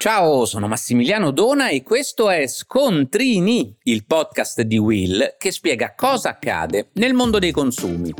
Ciao, sono Massimiliano Dona e questo è Scontrini, il podcast di Will che spiega cosa accade nel mondo dei consumi.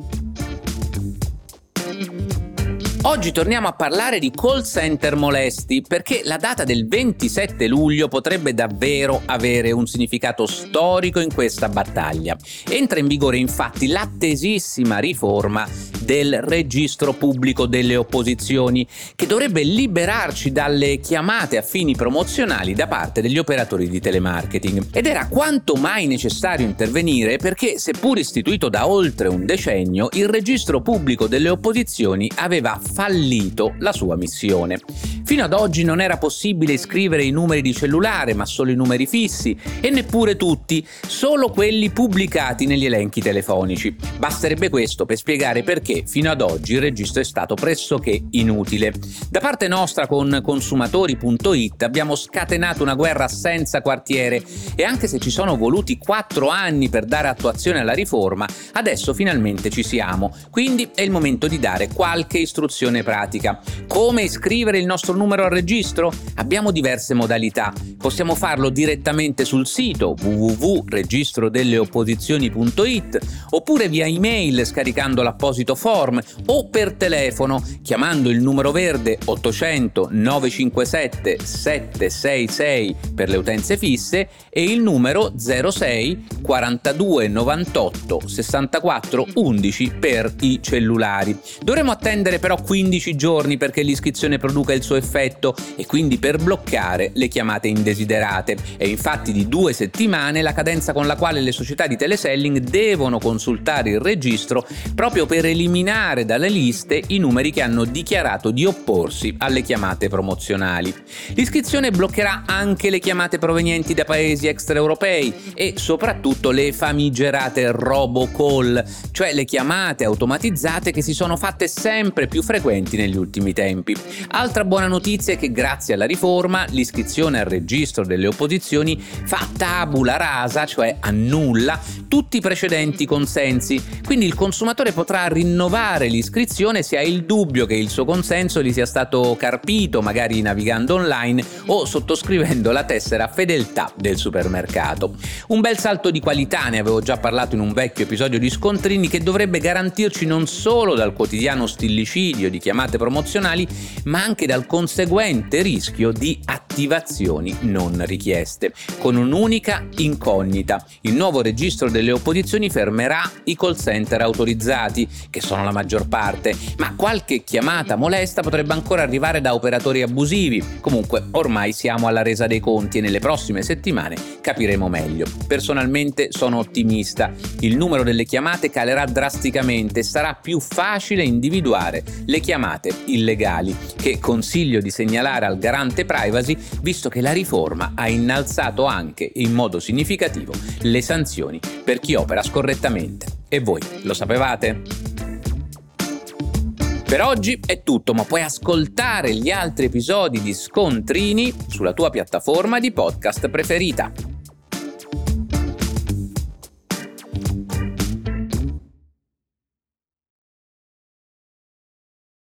Oggi torniamo a parlare di call center molesti perché la data del 27 luglio potrebbe davvero avere un significato storico in questa battaglia. Entra in vigore infatti l'attesissima riforma del registro pubblico delle opposizioni che dovrebbe liberarci dalle chiamate a fini promozionali da parte degli operatori di telemarketing. Ed era quanto mai necessario intervenire perché seppur istituito da oltre un decennio il registro pubblico delle opposizioni aveva fallito la sua missione. Fino ad oggi non era possibile iscrivere i numeri di cellulare, ma solo i numeri fissi, e neppure tutti, solo quelli pubblicati negli elenchi telefonici. Basterebbe questo per spiegare perché fino ad oggi il registro è stato pressoché inutile. Da parte nostra con consumatori.it abbiamo scatenato una guerra senza quartiere e anche se ci sono voluti quattro anni per dare attuazione alla riforma, adesso finalmente ci siamo, quindi è il momento di dare qualche istruzione pratica. Come iscrivere il nostro numero al registro? Abbiamo diverse modalità. Possiamo farlo direttamente sul sito www.registrodelleopposizioni.it oppure via email scaricando l'apposito form o per telefono chiamando il numero verde 800 957 766 per le utenze fisse e il numero 06 42 98 64 11 per i cellulari. Dovremo attendere però 15 giorni perché l'iscrizione produca il suo effetto effetto e quindi per bloccare le chiamate indesiderate. È infatti di due settimane la cadenza con la quale le società di teleselling devono consultare il registro proprio per eliminare dalle liste i numeri che hanno dichiarato di opporsi alle chiamate promozionali. L'iscrizione bloccherà anche le chiamate provenienti da paesi extraeuropei e soprattutto le famigerate robocall, cioè le chiamate automatizzate che si sono fatte sempre più frequenti negli ultimi tempi. Altra buona notizia notizia è che grazie alla riforma l'iscrizione al registro delle opposizioni fa tabula rasa, cioè annulla tutti i precedenti consensi, quindi il consumatore potrà rinnovare l'iscrizione se ha il dubbio che il suo consenso gli sia stato carpito, magari navigando online o sottoscrivendo la tessera fedeltà del supermercato. Un bel salto di qualità, ne avevo già parlato in un vecchio episodio di Scontrini, che dovrebbe garantirci non solo dal quotidiano stillicidio di chiamate promozionali, ma anche dal consenso conseguente rischio di attivazioni non richieste. Con un'unica incognita, il nuovo registro delle opposizioni fermerà i call center autorizzati, che sono la maggior parte, ma qualche chiamata molesta potrebbe ancora arrivare da operatori abusivi. Comunque, ormai siamo alla resa dei conti e nelle prossime settimane capiremo meglio. Personalmente sono ottimista. Il numero delle chiamate calerà drasticamente e sarà più facile individuare le chiamate illegali, che consiglio consiglio di segnalare al garante privacy visto che la riforma ha innalzato anche in modo significativo le sanzioni per chi opera scorrettamente. E voi lo sapevate? Per oggi è tutto, ma puoi ascoltare gli altri episodi di Scontrini sulla tua piattaforma di podcast preferita.